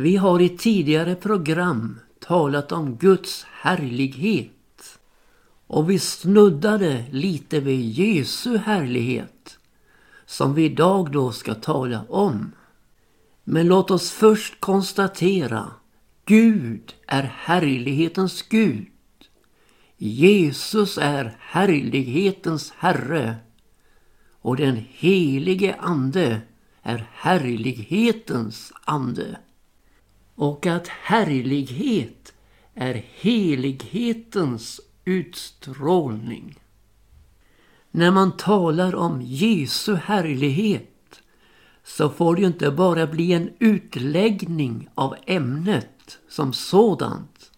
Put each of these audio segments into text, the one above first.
Vi har i tidigare program talat om Guds härlighet. Och vi snuddade lite vid Jesu härlighet. Som vi idag då ska tala om. Men låt oss först konstatera. Gud är härlighetens Gud. Jesus är härlighetens Herre. Och den helige Ande är härlighetens ande. Och att härlighet är helighetens utstrålning. När man talar om Jesu härlighet så får det ju inte bara bli en utläggning av ämnet som sådant.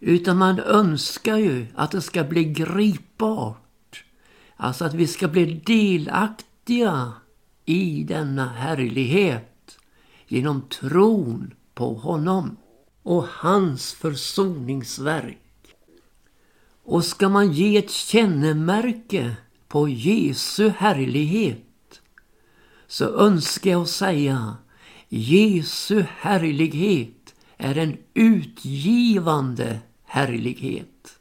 Utan man önskar ju att det ska bli gripbart. Alltså att vi ska bli delaktiga i denna härlighet genom tron på honom och hans försoningsverk. Och ska man ge ett kännemärke på Jesu härlighet så önskar jag säga Jesu härlighet är en utgivande härlighet.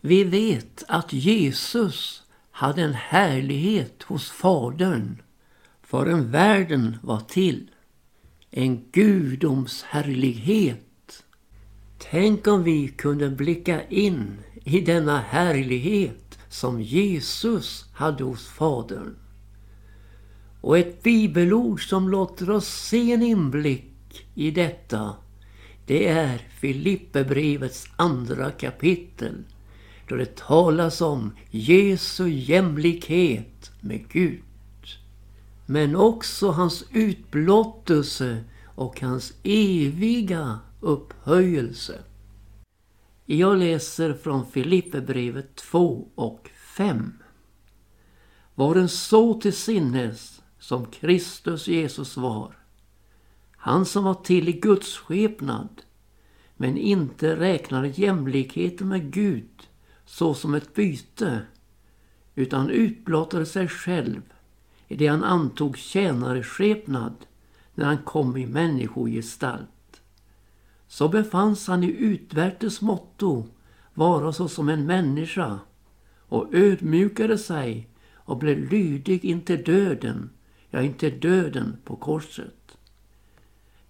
Vi vet att Jesus hade en härlighet hos Fadern förrän världen var till. En gudoms härlighet. Tänk om vi kunde blicka in i denna härlighet som Jesus hade hos Fadern. Och ett bibelord som låter oss se en inblick i detta det är Filipperbrevets andra kapitel då det talas om Jesu jämlikhet med Gud men också hans utblottelse och hans eviga upphöjelse. Jag läser från Filipperbrevet 2 och 5. Var en så till sinnes som Kristus Jesus var. Han som var till i Guds skepnad men inte räknade jämlikheten med Gud så som ett byte utan utblottade sig själv i det han antog tjänareskepnad när han kom i människogestalt. Så befanns han i utvärtes motto vara såsom en människa och ödmjukade sig och blev lydig intill döden, ja inte döden på korset.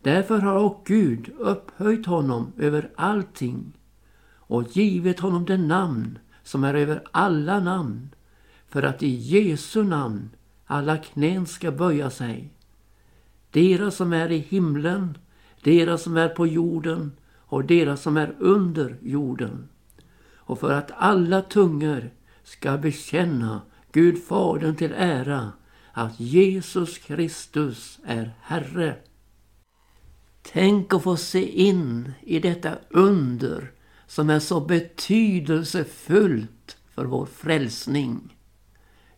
Därför har och Gud upphöjt honom över allting och givit honom det namn som är över alla namn för att i Jesu namn alla knän ska böja sig. Deras som är i himlen, deras som är på jorden och deras som är under jorden. Och för att alla tungor ska bekänna Gud Fadern till ära att Jesus Kristus är Herre. Tänk att få se in i detta under som är så betydelsefullt för vår frälsning.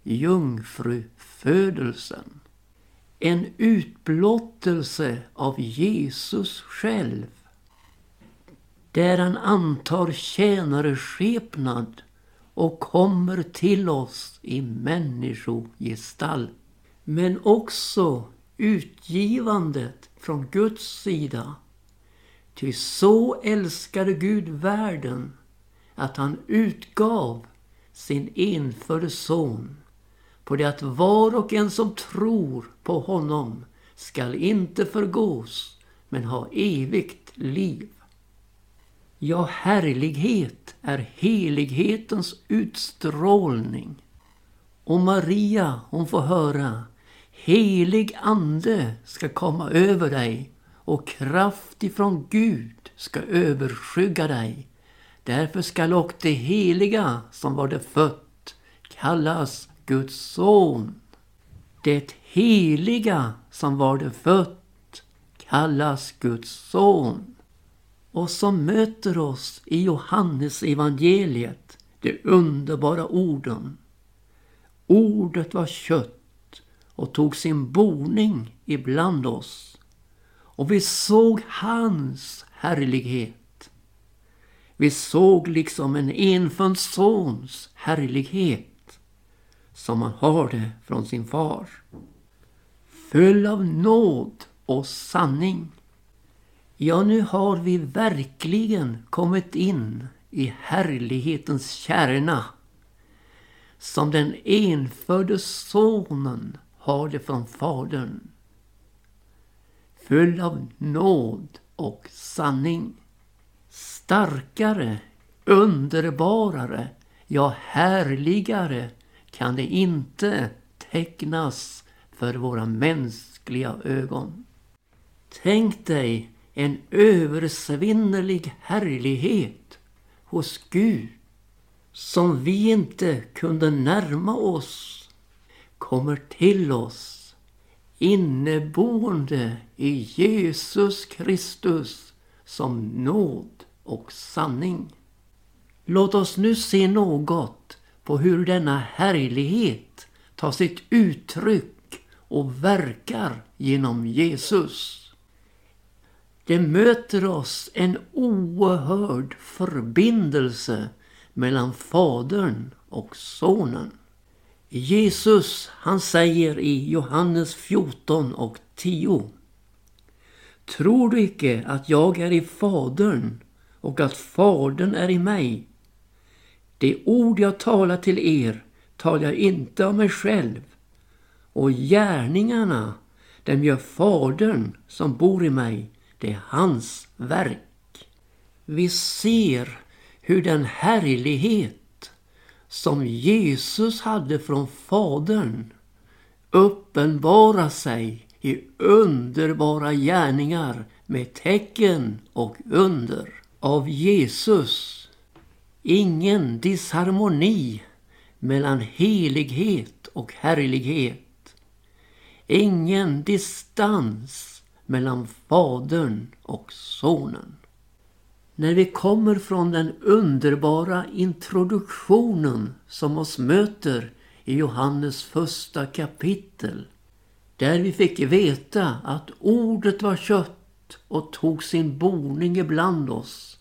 Jungfrufödelsen. En utblottelse av Jesus själv. Där han antar tjänareskepnad och kommer till oss i människogestalt. Men också utgivandet från Guds sida. Ty så älskade Gud världen att han utgav sin enfödde son på det att var och en som tror på honom skall inte förgås men ha evigt liv. Ja, härlighet är helighetens utstrålning. Och Maria, hon får höra Helig ande ska komma över dig och kraft ifrån Gud ska överskygga dig. Därför skall också det heliga som var det fött kallas Guds son. Det heliga som var det fött kallas Guds son. Och som möter oss i Johannes evangeliet de underbara orden. Ordet var kött och tog sin boning ibland oss. Och vi såg hans härlighet. Vi såg liksom en enfödd sons härlighet som han har det från sin far. Full av nåd och sanning. Ja, nu har vi verkligen kommit in i härlighetens kärna som den enfödde sonen har det från Fadern. Full av nåd och sanning. Starkare, underbarare, ja härligare kan det inte tecknas för våra mänskliga ögon. Tänk dig en översvinnerlig härlighet hos Gud som vi inte kunde närma oss kommer till oss inneboende i Jesus Kristus som nåd och sanning. Låt oss nu se något på hur denna härlighet tar sitt uttryck och verkar genom Jesus. Det möter oss en oerhörd förbindelse mellan Fadern och Sonen. Jesus han säger i Johannes 14 och 10. Tror du icke att jag är i Fadern och att Fadern är i mig? Det ord jag talar till er talar jag inte av mig själv och gärningarna dem gör Fadern som bor i mig. Det är hans verk. Vi ser hur den härlighet som Jesus hade från Fadern uppenbara sig i underbara gärningar med tecken och under. Av Jesus ingen disharmoni mellan helighet och härlighet. Ingen distans mellan Fadern och Sonen. När vi kommer från den underbara introduktionen som oss möter i Johannes första kapitel. Där vi fick veta att ordet var kött och tog sin boning ibland oss.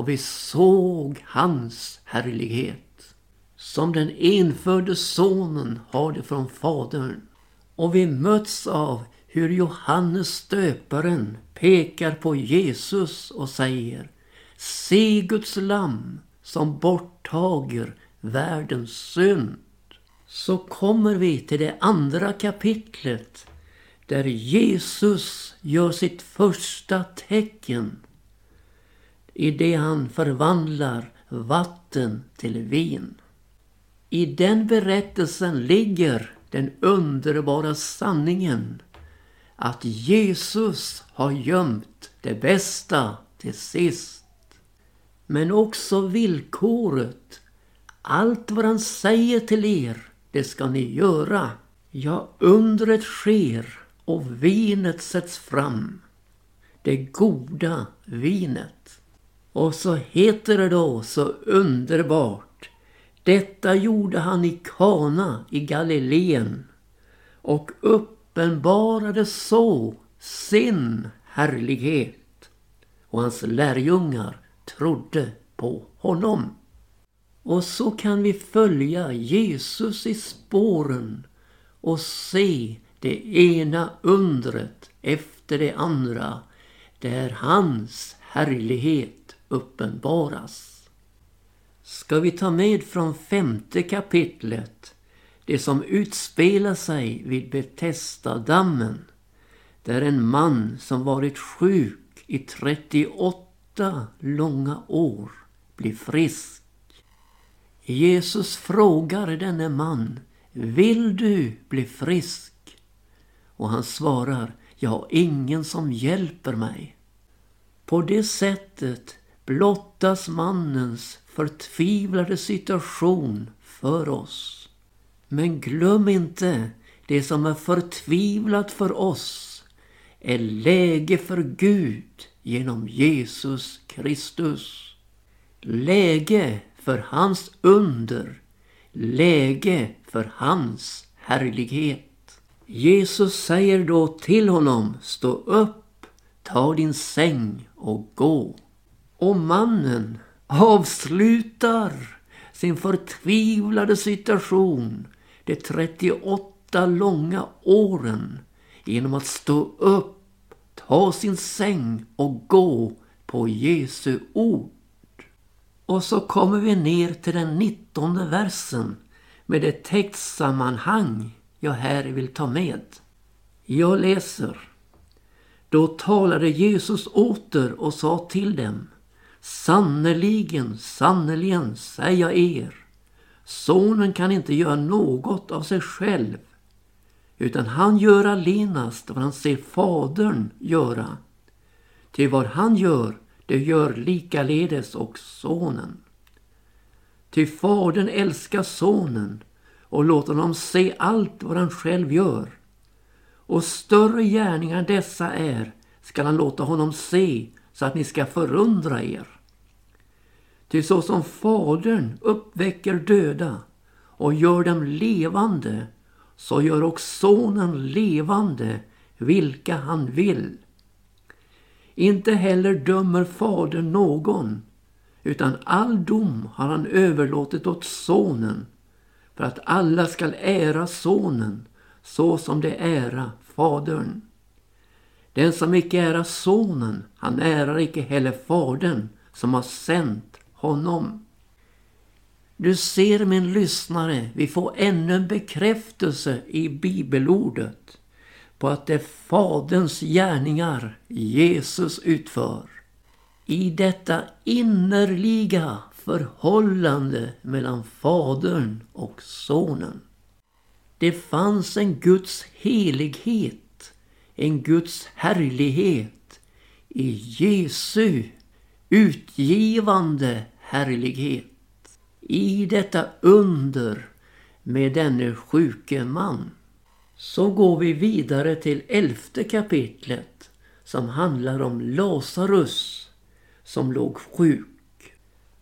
Och vi såg hans härlighet. Som den enfödde sonen har det från fadern. Och vi möts av hur Johannes stöparen pekar på Jesus och säger Se Guds lam som borttager världens synd. Så kommer vi till det andra kapitlet där Jesus gör sitt första tecken i det han förvandlar vatten till vin. I den berättelsen ligger den underbara sanningen att Jesus har gömt det bästa till sist. Men också villkoret. Allt vad han säger till er, det ska ni göra. Ja, undret sker och vinet sätts fram. Det goda vinet. Och så heter det då så underbart. Detta gjorde han i Kana i Galileen och uppenbarade så sin härlighet och hans lärjungar trodde på honom. Och så kan vi följa Jesus i spåren och se det ena undret efter det andra det är hans härlighet uppenbaras. Ska vi ta med från femte kapitlet det som utspelar sig vid Betesda-dammen. Där en man som varit sjuk i 38 långa år blir frisk. Jesus frågar denne man, vill du bli frisk? Och han svarar, jag har ingen som hjälper mig. På det sättet blottas mannens förtvivlade situation för oss. Men glöm inte, det som är förtvivlat för oss är läge för Gud genom Jesus Kristus. Läge för hans under, läge för hans härlighet. Jesus säger då till honom, stå upp, ta din säng och gå. Och mannen avslutar sin förtvivlade situation de 38 långa åren genom att stå upp, ta sin säng och gå på Jesu ord. Och så kommer vi ner till den nittonde versen med det textsammanhang jag här vill ta med. Jag läser. Då talade Jesus åter och sa till dem. Sannerligen, sannerligen, säger jag er. Sonen kan inte göra något av sig själv utan han gör allenast vad han ser fadern göra. Till vad han gör, det gör likaledes och sonen. Ty fadern älskar sonen och låter honom se allt vad han själv gör. Och större gärningar dessa är skall han låta honom se så att ni ska förundra er. Ty så som fadern uppväcker döda och gör dem levande så gör också sonen levande vilka han vill. Inte heller dömer fadern någon utan all dom har han överlåtit åt sonen för att alla skall ära sonen så som det ära fadern. Den som icke ära sonen, han ärar icke heller fadern som har sänt honom. Du ser min lyssnare, vi får ännu en bekräftelse i bibelordet på att det är Faderns gärningar Jesus utför. I detta innerliga förhållande mellan Fadern och Sonen. Det fanns en Guds helighet, en Guds härlighet i Jesu utgivande härlighet i detta under med denne sjuke man. Så går vi vidare till elfte kapitlet som handlar om Lazarus som låg sjuk.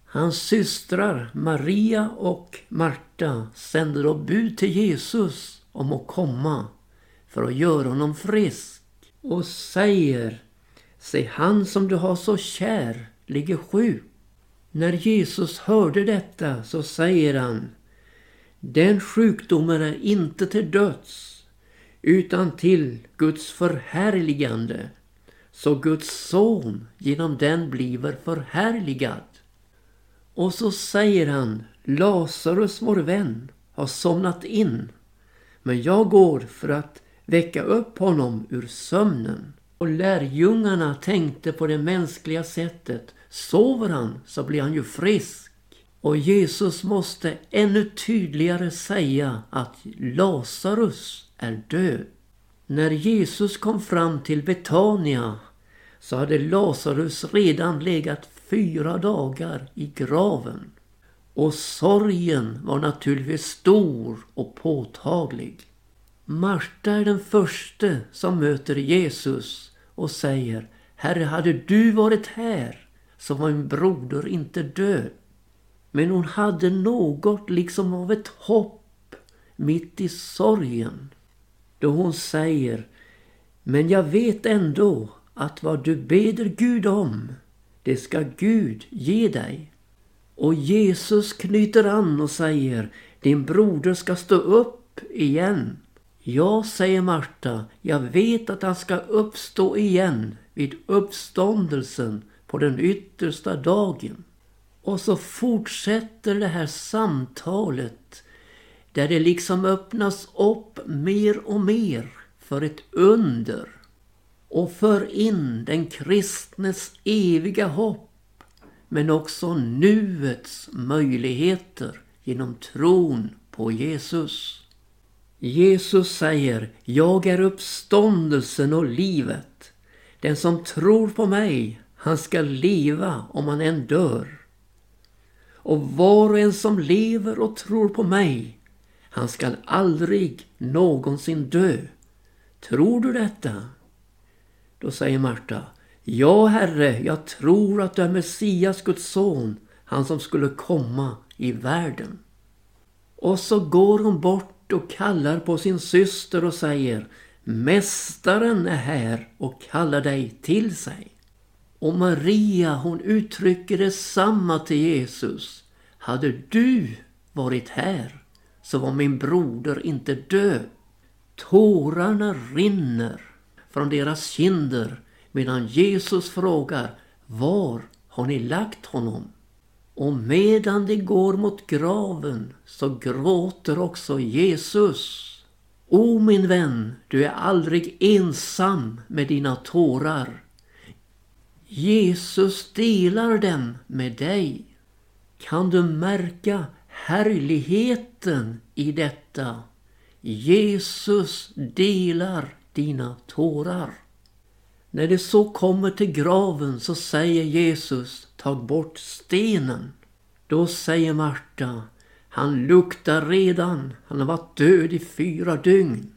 Hans systrar Maria och Marta sände då bud till Jesus om att komma för att göra honom frisk och säger Se han som du har så kär ligger sjuk. När Jesus hörde detta så säger han Den sjukdomen är inte till döds utan till Guds förhärligande så Guds son genom den bliver förhärligad. Och så säger han Lazarus vår vän har somnat in men jag går för att väcka upp honom ur sömnen. Och lärjungarna tänkte på det mänskliga sättet Sover han så blir han ju frisk. Och Jesus måste ännu tydligare säga att Lazarus är död. När Jesus kom fram till Betania så hade Lazarus redan legat fyra dagar i graven. Och sorgen var naturligtvis stor och påtaglig. Marta är den första som möter Jesus och säger Herre, hade du varit här så var min broder inte död. Men hon hade något liksom av ett hopp mitt i sorgen. Då hon säger Men jag vet ändå att vad du beder Gud om, det ska Gud ge dig. Och Jesus knyter an och säger Din broder ska stå upp igen. Ja, säger Marta, jag vet att han ska uppstå igen vid uppståndelsen på den yttersta dagen. Och så fortsätter det här samtalet där det liksom öppnas upp mer och mer för ett under och för in den kristnes eviga hopp men också nuets möjligheter genom tron på Jesus. Jesus säger, jag är uppståndelsen och livet. Den som tror på mig, han ska leva om han än dör. Och var och en som lever och tror på mig, han skall aldrig någonsin dö. Tror du detta? Då säger Marta, Ja, Herre, jag tror att du är Messias, Guds son, han som skulle komma i världen. Och så går hon bort och kallar på sin syster och säger Mästaren är här och kallar dig till sig. Och Maria hon uttrycker detsamma till Jesus. Hade du varit här så var min broder inte död. Tårarna rinner från deras kinder medan Jesus frågar var har ni lagt honom? Och medan de går mot graven så gråter också Jesus. O min vän, du är aldrig ensam med dina tårar. Jesus delar dem med dig. Kan du märka härligheten i detta? Jesus delar dina tårar. När det så kommer till graven så säger Jesus, tag bort stenen. Då säger Marta, han luktar redan, han har varit död i fyra dygn.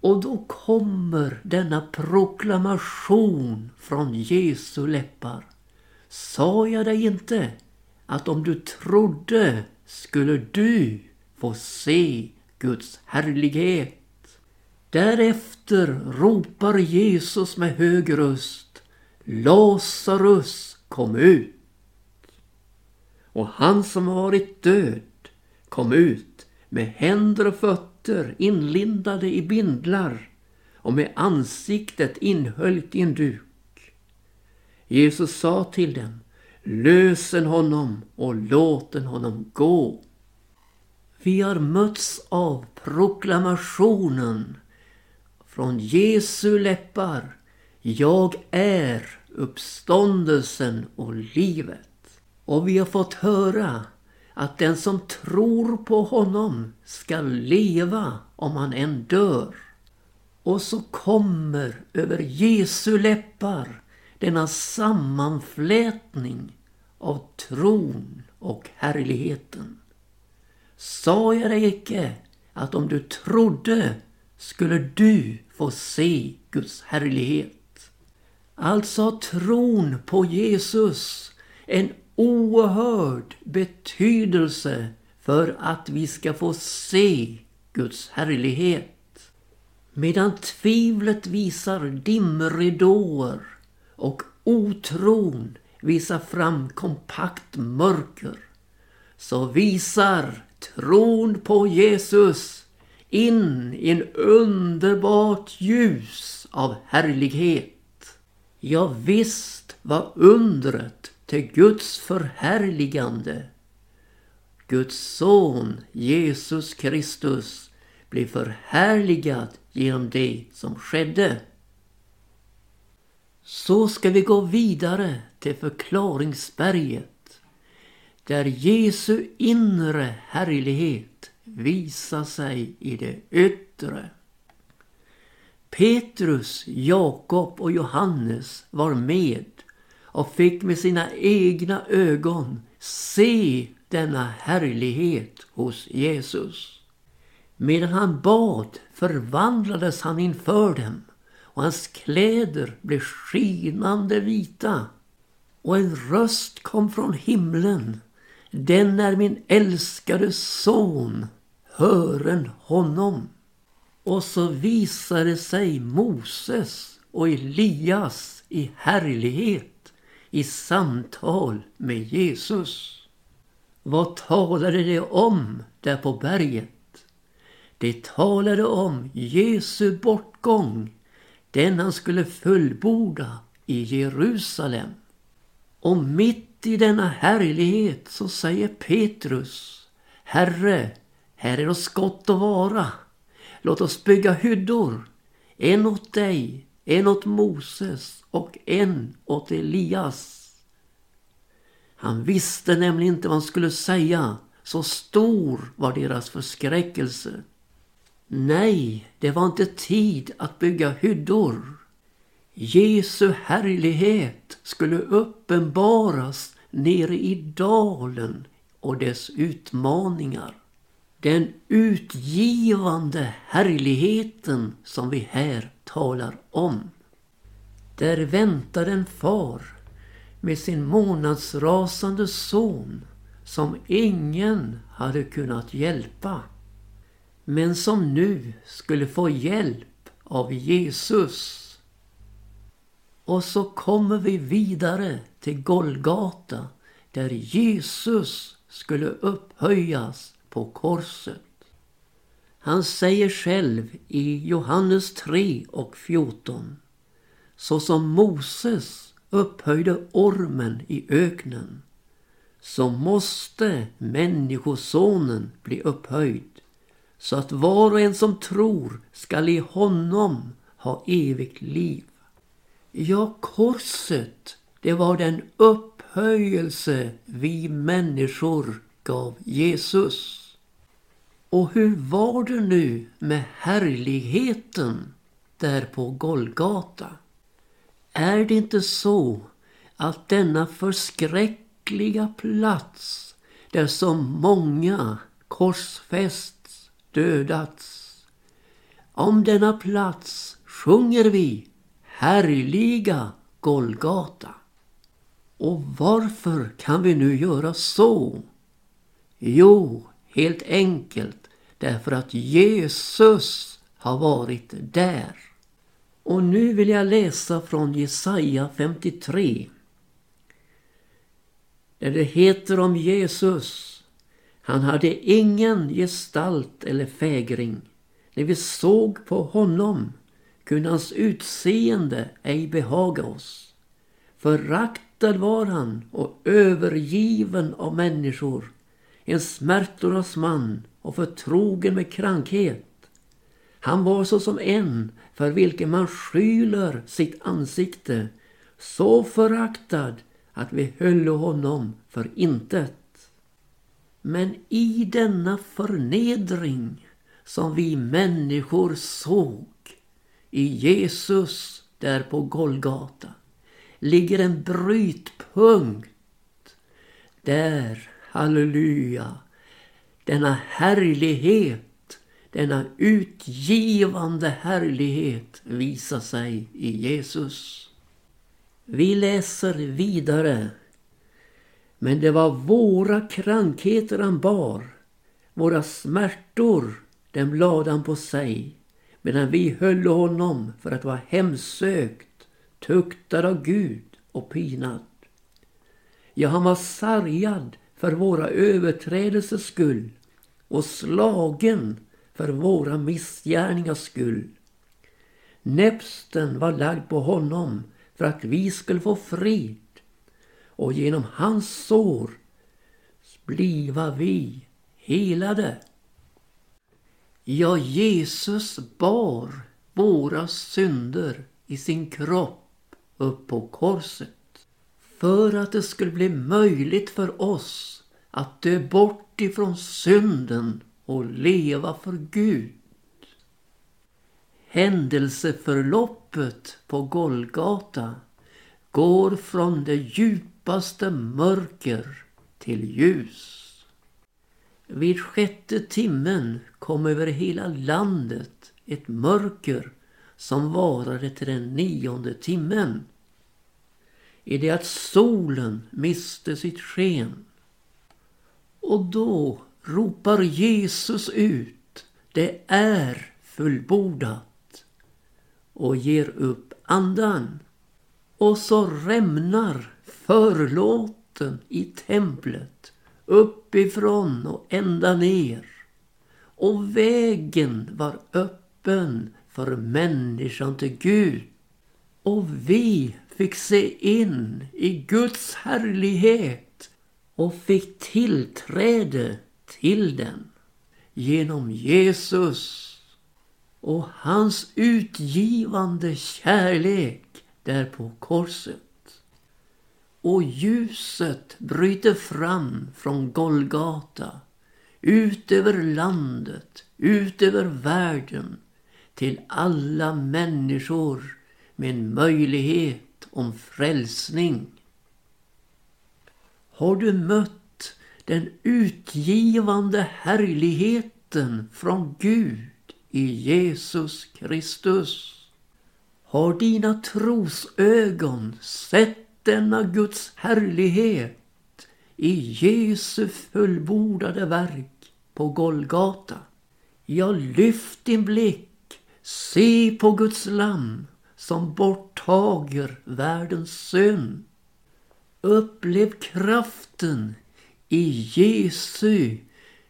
Och då kommer denna proklamation från Jesu läppar. Sa jag dig inte att om du trodde skulle du få se Guds härlighet? Därefter ropar Jesus med hög röst Lazarus kom ut. Och han som varit död kom ut med händer och fötter inlindade i bindlar och med ansiktet inhöljt i en duk. Jesus sa till dem Lösen honom och låten honom gå. Vi har mötts av proklamationen från Jesu läppar. Jag är uppståndelsen och livet. Och vi har fått höra att den som tror på honom ska leva om han än dör. Och så kommer över Jesu läppar denna sammanflätning av tron och härligheten. Sa jag dig icke att om du trodde skulle du få se Guds härlighet. Alltså tron på Jesus en oerhörd betydelse för att vi ska få se Guds härlighet. Medan tvivlet visar dimridåer och otron visar fram kompakt mörker så visar tron på Jesus in i en underbart ljus av härlighet. Ja, visst var undret till Guds förhärligande. Guds son Jesus Kristus blev förhärligad genom det som skedde. Så ska vi gå vidare till förklaringsberget där Jesu inre härlighet visar sig i det yttre. Petrus, Jakob och Johannes var med och fick med sina egna ögon se denna härlighet hos Jesus. Medan han bad förvandlades han inför dem och hans kläder blev skinande vita. Och en röst kom från himlen. Den är min älskade son hören honom. Och så visade sig Moses och Elias i härlighet i samtal med Jesus. Vad talade de om där på berget? De talade om Jesu bortgång, den han skulle fullborda i Jerusalem. Och mitt i denna härlighet så säger Petrus, Herre, här är oss gott att vara. Låt oss bygga hyddor. En åt dig, en åt Moses och en åt Elias. Han visste nämligen inte vad han skulle säga. Så stor var deras förskräckelse. Nej, det var inte tid att bygga hyddor. Jesu härlighet skulle uppenbaras nere i dalen och dess utmaningar den utgivande härligheten som vi här talar om. Där väntar en far med sin månadsrasande son som ingen hade kunnat hjälpa. Men som nu skulle få hjälp av Jesus. Och så kommer vi vidare till Golgata där Jesus skulle upphöjas på korset. Han säger själv i Johannes 3 och 14. så som Moses upphöjde ormen i öknen så måste Människosonen bli upphöjd så att var och en som tror skall i honom ha evigt liv. Ja, korset, det var den upphöjelse vi människor gav Jesus. Och hur var det nu med härligheten där på Golgata? Är det inte så att denna förskräckliga plats där så många korsfästs, dödats. Om denna plats sjunger vi härliga Golgata. Och varför kan vi nu göra så? Jo, helt enkelt därför att Jesus har varit där. Och nu vill jag läsa från Jesaja 53. Där det heter om Jesus. Han hade ingen gestalt eller fägring. När vi såg på honom kunde hans utseende ej behaga oss. Föraktad var han och övergiven av människor. En smärtornas man och förtrogen med krankhet. Han var såsom en för vilken man skyler sitt ansikte, så föraktad att vi höll honom för intet. Men i denna förnedring som vi människor såg i Jesus där på Golgata ligger en brytpunkt. Där, halleluja, denna härlighet, denna utgivande härlighet visar sig i Jesus. Vi läser vidare. Men det var våra krankheter han bar, våra smärtor, dem lade han på sig medan vi höll honom för att vara hemsökt, tuktad av Gud och pinad. Ja, han var sargad för våra överträdelsers skull och slagen för våra missgärningars skull. Näpsten var lagd på honom för att vi skulle få frid och genom hans sår bliva vi helade. Ja, Jesus bar våra synder i sin kropp upp på korset för att det skulle bli möjligt för oss att dö bort ifrån synden och leva för Gud. Händelseförloppet på Golgata går från det djupaste mörker till ljus. Vid sjätte timmen kom över hela landet ett mörker som varade till den nionde timmen. I det att solen miste sitt sken. Och då ropar Jesus ut, det är fullbordat och ger upp andan. Och så rämnar förlåten i templet uppifrån och ända ner. Och vägen var öppen för människan till Gud. Och vi fick se in i Guds härlighet och fick tillträde till den genom Jesus och hans utgivande kärlek där på korset. Och ljuset bryter fram från Golgata ut över landet, ut över världen till alla människor med en möjlighet om frälsning. Har du mött den utgivande härligheten från Gud i Jesus Kristus? Har dina trosögon sett denna Guds härlighet i Jesu fullbordade verk på Golgata. Ja, lyft din blick, se på Guds lamm som bort världens synd. Upplev kraften i Jesu,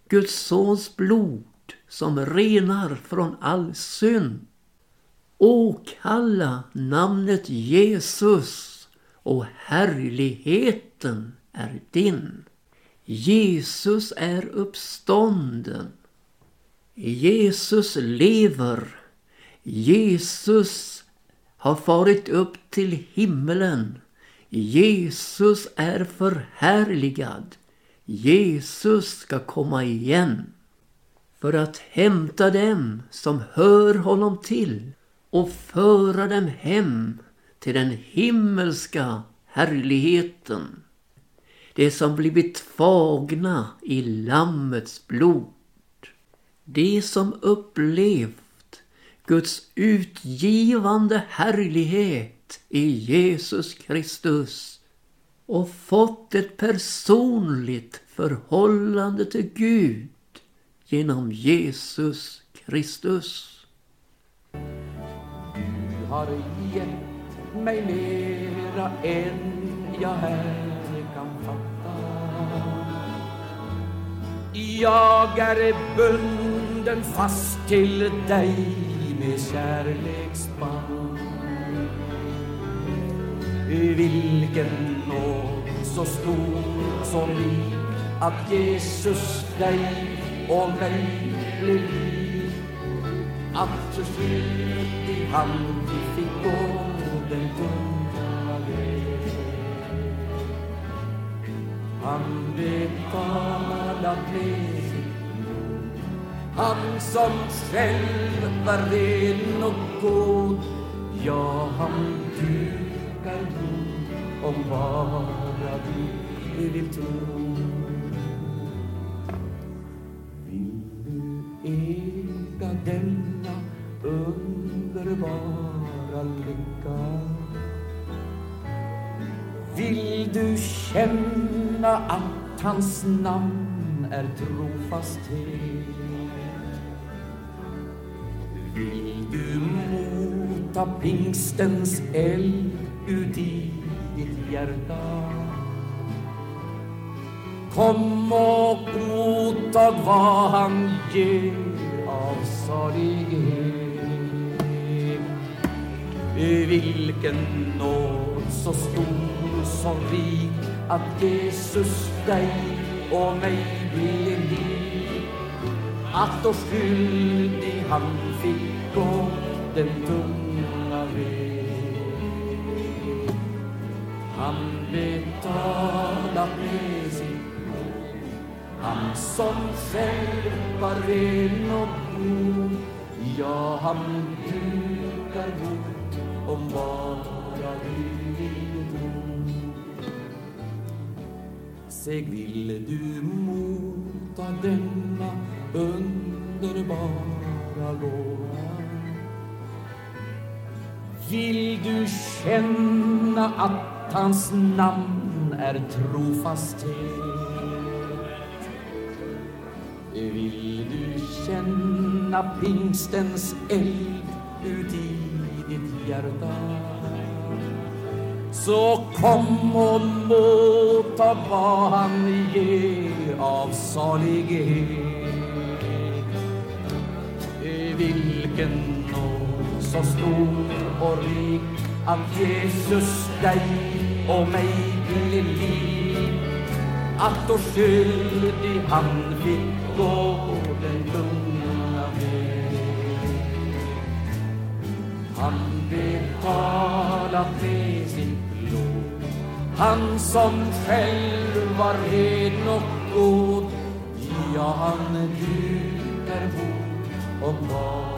Guds sons blod som renar från all synd. åkalla namnet Jesus och härligheten är din. Jesus är uppstånden. Jesus lever. Jesus har farit upp till himmelen. Jesus är förhärligad. Jesus ska komma igen för att hämta dem som hör honom till och föra dem hem till den himmelska härligheten. Det som blivit tvagna i Lammets blod. Det som upplevt Guds utgivande härlighet i Jesus Kristus och fått ett personligt förhållande till Gud genom Jesus Kristus. Du har gett mig mera än jag här kan fatta. Jag är bunden fast till dig med kärleksband. Vilken nåd så stor som lik att Jesus dig och mig blev lik. Att till slut i hand fick gå den tunga vägen Han betalat med. Han som själv var ren och god. Ja, han dukar god om bara du vill tro. Vill du äga denna underbara lycka? Vill du känna att hans namn är trofasthet? Vill du mota pingstens eld ut i ditt hjärta? Kom och mottag vad han ger av salighet. Vilken nåd så stor som rik att Jesus dig och mig blev ni Att då skyldig han fick gå den tunga väg. Han betalat med sitt blod. Han som själv var ren och god. Ja, han dukar bort om bara du vill tro. Vill du motta denna underbara gåva? Vill du känna att hans namn är trofasthet? Vill du känna pingstens eld ut i ditt hjärta? Så kom och motta vad han ger av salighet. Vilken nåd så stor och rik att Jesus dig och mig blev lik. Att oskyldig han fick gå den lugna väg. Han betalat med sin. Han som själv var ren och god. Ja, han dukar bort om bara